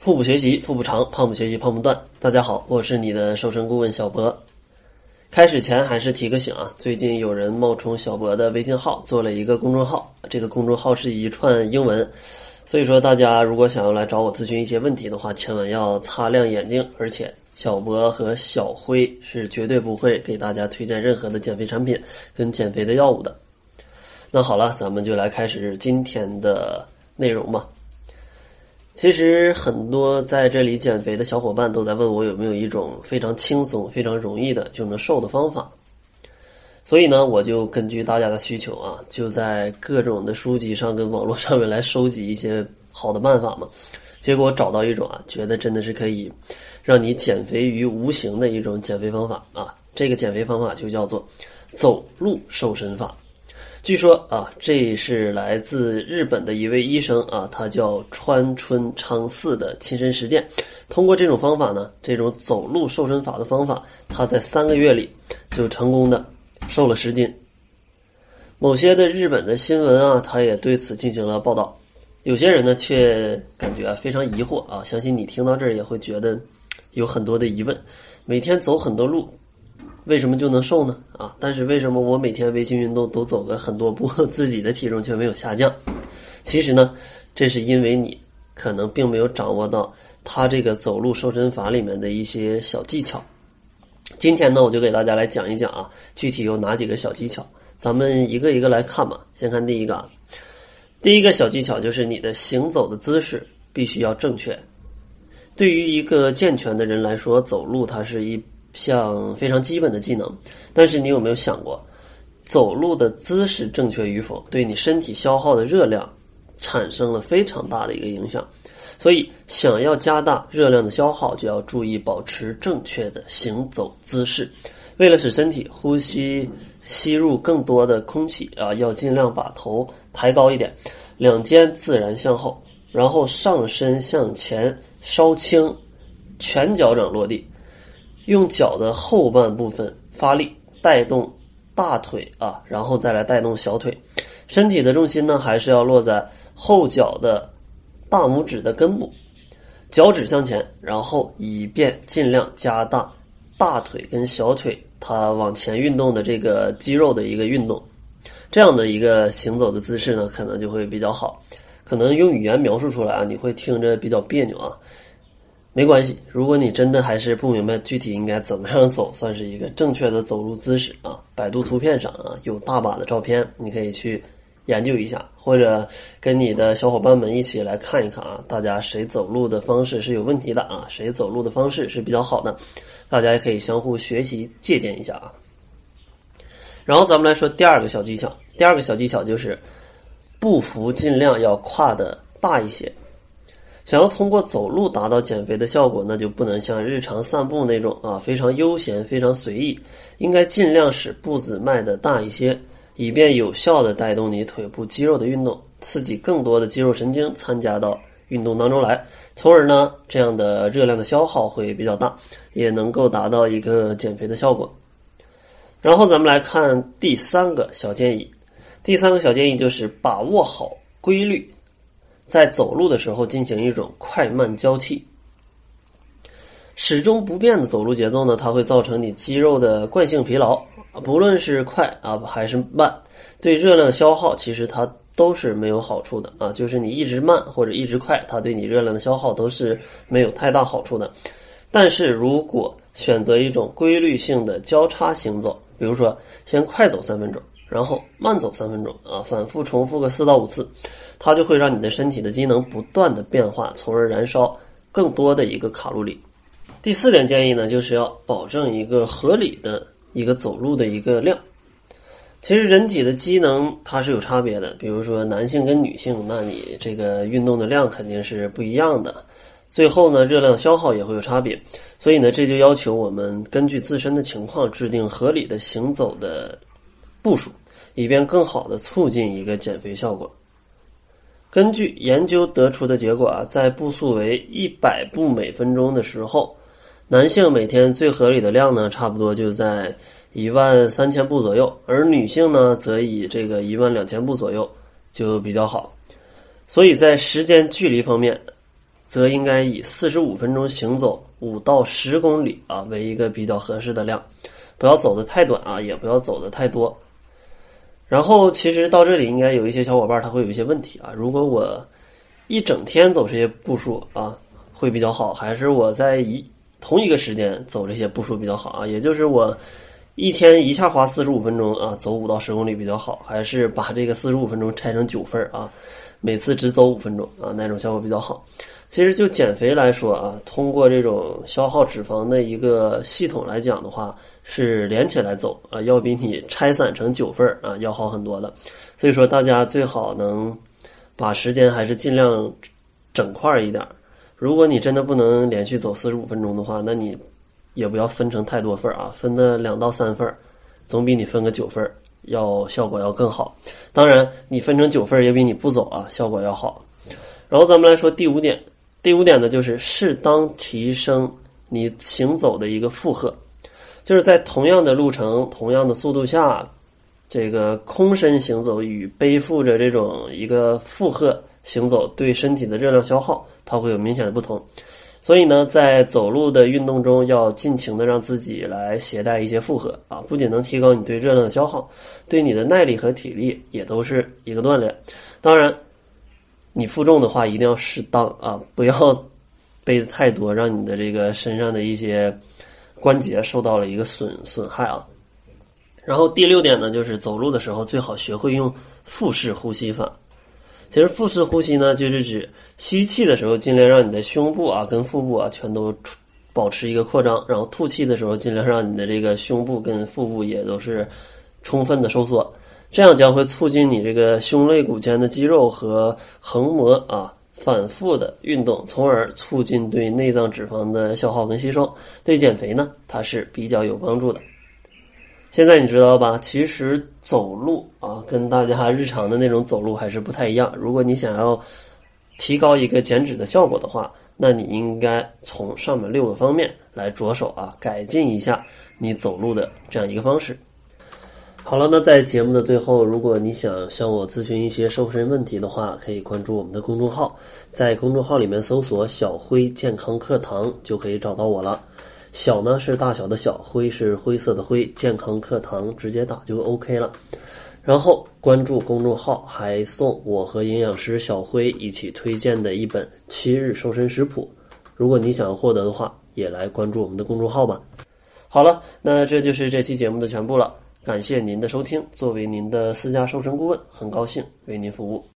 腹部学习，腹部长；胖不学习，胖不断。大家好，我是你的瘦身顾问小博。开始前还是提个醒啊，最近有人冒充小博的微信号做了一个公众号，这个公众号是一串英文，所以说大家如果想要来找我咨询一些问题的话，千万要擦亮眼睛。而且小博和小辉是绝对不会给大家推荐任何的减肥产品跟减肥的药物的。那好了，咱们就来开始今天的内容吧。其实很多在这里减肥的小伙伴都在问我有没有一种非常轻松、非常容易的就能瘦的方法。所以呢，我就根据大家的需求啊，就在各种的书籍上跟网络上面来收集一些好的办法嘛。结果找到一种啊，觉得真的是可以让你减肥于无形的一种减肥方法啊。这个减肥方法就叫做走路瘦身法。据说啊，这是来自日本的一位医生啊，他叫川村昌四的亲身实践。通过这种方法呢，这种走路瘦身法的方法，他在三个月里就成功的瘦了十斤。某些的日本的新闻啊，他也对此进行了报道。有些人呢，却感觉啊非常疑惑啊，相信你听到这儿也会觉得有很多的疑问：每天走很多路。为什么就能瘦呢？啊，但是为什么我每天微信运动都走了很多步，自己的体重却没有下降？其实呢，这是因为你可能并没有掌握到他这个走路瘦身法里面的一些小技巧。今天呢，我就给大家来讲一讲啊，具体有哪几个小技巧，咱们一个一个来看吧。先看第一个啊，第一个小技巧就是你的行走的姿势必须要正确。对于一个健全的人来说，走路它是一。像非常基本的技能，但是你有没有想过，走路的姿势正确与否，对你身体消耗的热量产生了非常大的一个影响。所以，想要加大热量的消耗，就要注意保持正确的行走姿势。为了使身体呼吸吸入更多的空气啊，要尽量把头抬高一点，两肩自然向后，然后上身向前稍倾，全脚掌落地。用脚的后半部分发力带动大腿啊，然后再来带动小腿，身体的重心呢还是要落在后脚的大拇指的根部，脚趾向前，然后以便尽量加大大腿跟小腿它往前运动的这个肌肉的一个运动，这样的一个行走的姿势呢，可能就会比较好，可能用语言描述出来啊，你会听着比较别扭啊。没关系，如果你真的还是不明白具体应该怎么样走，算是一个正确的走路姿势啊，百度图片上啊有大把的照片，你可以去研究一下，或者跟你的小伙伴们一起来看一看啊，大家谁走路的方式是有问题的啊，谁走路的方式是比较好的，大家也可以相互学习借鉴一下啊。然后咱们来说第二个小技巧，第二个小技巧就是步幅尽量要跨的大一些。想要通过走路达到减肥的效果，那就不能像日常散步那种啊，非常悠闲、非常随意。应该尽量使步子迈的大一些，以便有效的带动你腿部肌肉的运动，刺激更多的肌肉神经参加到运动当中来，从而呢，这样的热量的消耗会比较大，也能够达到一个减肥的效果。然后咱们来看第三个小建议，第三个小建议就是把握好规律。在走路的时候进行一种快慢交替，始终不变的走路节奏呢，它会造成你肌肉的惯性疲劳。不论是快啊还是慢，对热量的消耗其实它都是没有好处的啊。就是你一直慢或者一直快，它对你热量的消耗都是没有太大好处的。但是如果选择一种规律性的交叉行走，比如说先快走三分钟。然后慢走三分钟啊，反复重复个四到五次，它就会让你的身体的机能不断的变化，从而燃烧更多的一个卡路里。第四点建议呢，就是要保证一个合理的一个走路的一个量。其实人体的机能它是有差别的，比如说男性跟女性，那你这个运动的量肯定是不一样的。最后呢，热量消耗也会有差别，所以呢，这就要求我们根据自身的情况制定合理的行走的步数。以便更好的促进一个减肥效果。根据研究得出的结果啊，在步速为一百步每分钟的时候，男性每天最合理的量呢，差不多就在一万三千步左右，而女性呢，则以这个一万两千步左右就比较好。所以在时间距离方面，则应该以四十五分钟行走五到十公里啊为一个比较合适的量，不要走的太短啊，也不要走的太多。然后，其实到这里应该有一些小伙伴他会有一些问题啊。如果我一整天走这些步数啊，会比较好，还是我在一同一个时间走这些步数比较好啊？也就是我一天一下花四十五分钟啊，走五到十公里比较好，还是把这个四十五分钟拆成九份啊，每次只走五分钟啊，那种效果比较好？其实就减肥来说啊，通过这种消耗脂肪的一个系统来讲的话。是连起来走啊，要比你拆散成九份啊要好很多的。所以说，大家最好能把时间还是尽量整块一点。如果你真的不能连续走四十五分钟的话，那你也不要分成太多份啊，分的两到三份，总比你分个九份要效果要更好。当然，你分成九份也比你不走啊效果要好。然后咱们来说第五点，第五点呢就是适当提升你行走的一个负荷。就是在同样的路程、同样的速度下，这个空身行走与背负着这种一个负荷行走，对身体的热量消耗，它会有明显的不同。所以呢，在走路的运动中，要尽情的让自己来携带一些负荷啊，不仅能提高你对热量的消耗，对你的耐力和体力也都是一个锻炼。当然，你负重的话一定要适当啊，不要背的太多，让你的这个身上的一些。关节受到了一个损损害啊，然后第六点呢，就是走路的时候最好学会用腹式呼吸法。其实腹式呼吸呢，就是指吸气的时候尽量让你的胸部啊跟腹部啊全都保持一个扩张，然后吐气的时候尽量让你的这个胸部跟腹部也都是充分的收缩，这样将会促进你这个胸肋骨间的肌肉和横膜啊。反复的运动，从而促进对内脏脂肪的消耗跟吸收，对减肥呢，它是比较有帮助的。现在你知道吧？其实走路啊，跟大家日常的那种走路还是不太一样。如果你想要提高一个减脂的效果的话，那你应该从上面六个方面来着手啊，改进一下你走路的这样一个方式。好了，那在节目的最后，如果你想向我咨询一些瘦身问题的话，可以关注我们的公众号，在公众号里面搜索“小辉健康课堂”就可以找到我了。小呢是大小的小，灰是灰色的灰，健康课堂直接打就 OK 了。然后关注公众号，还送我和营养师小辉一起推荐的一本七日瘦身食谱。如果你想要获得的话，也来关注我们的公众号吧。好了，那这就是这期节目的全部了。感谢您的收听。作为您的私家瘦身顾问，很高兴为您服务。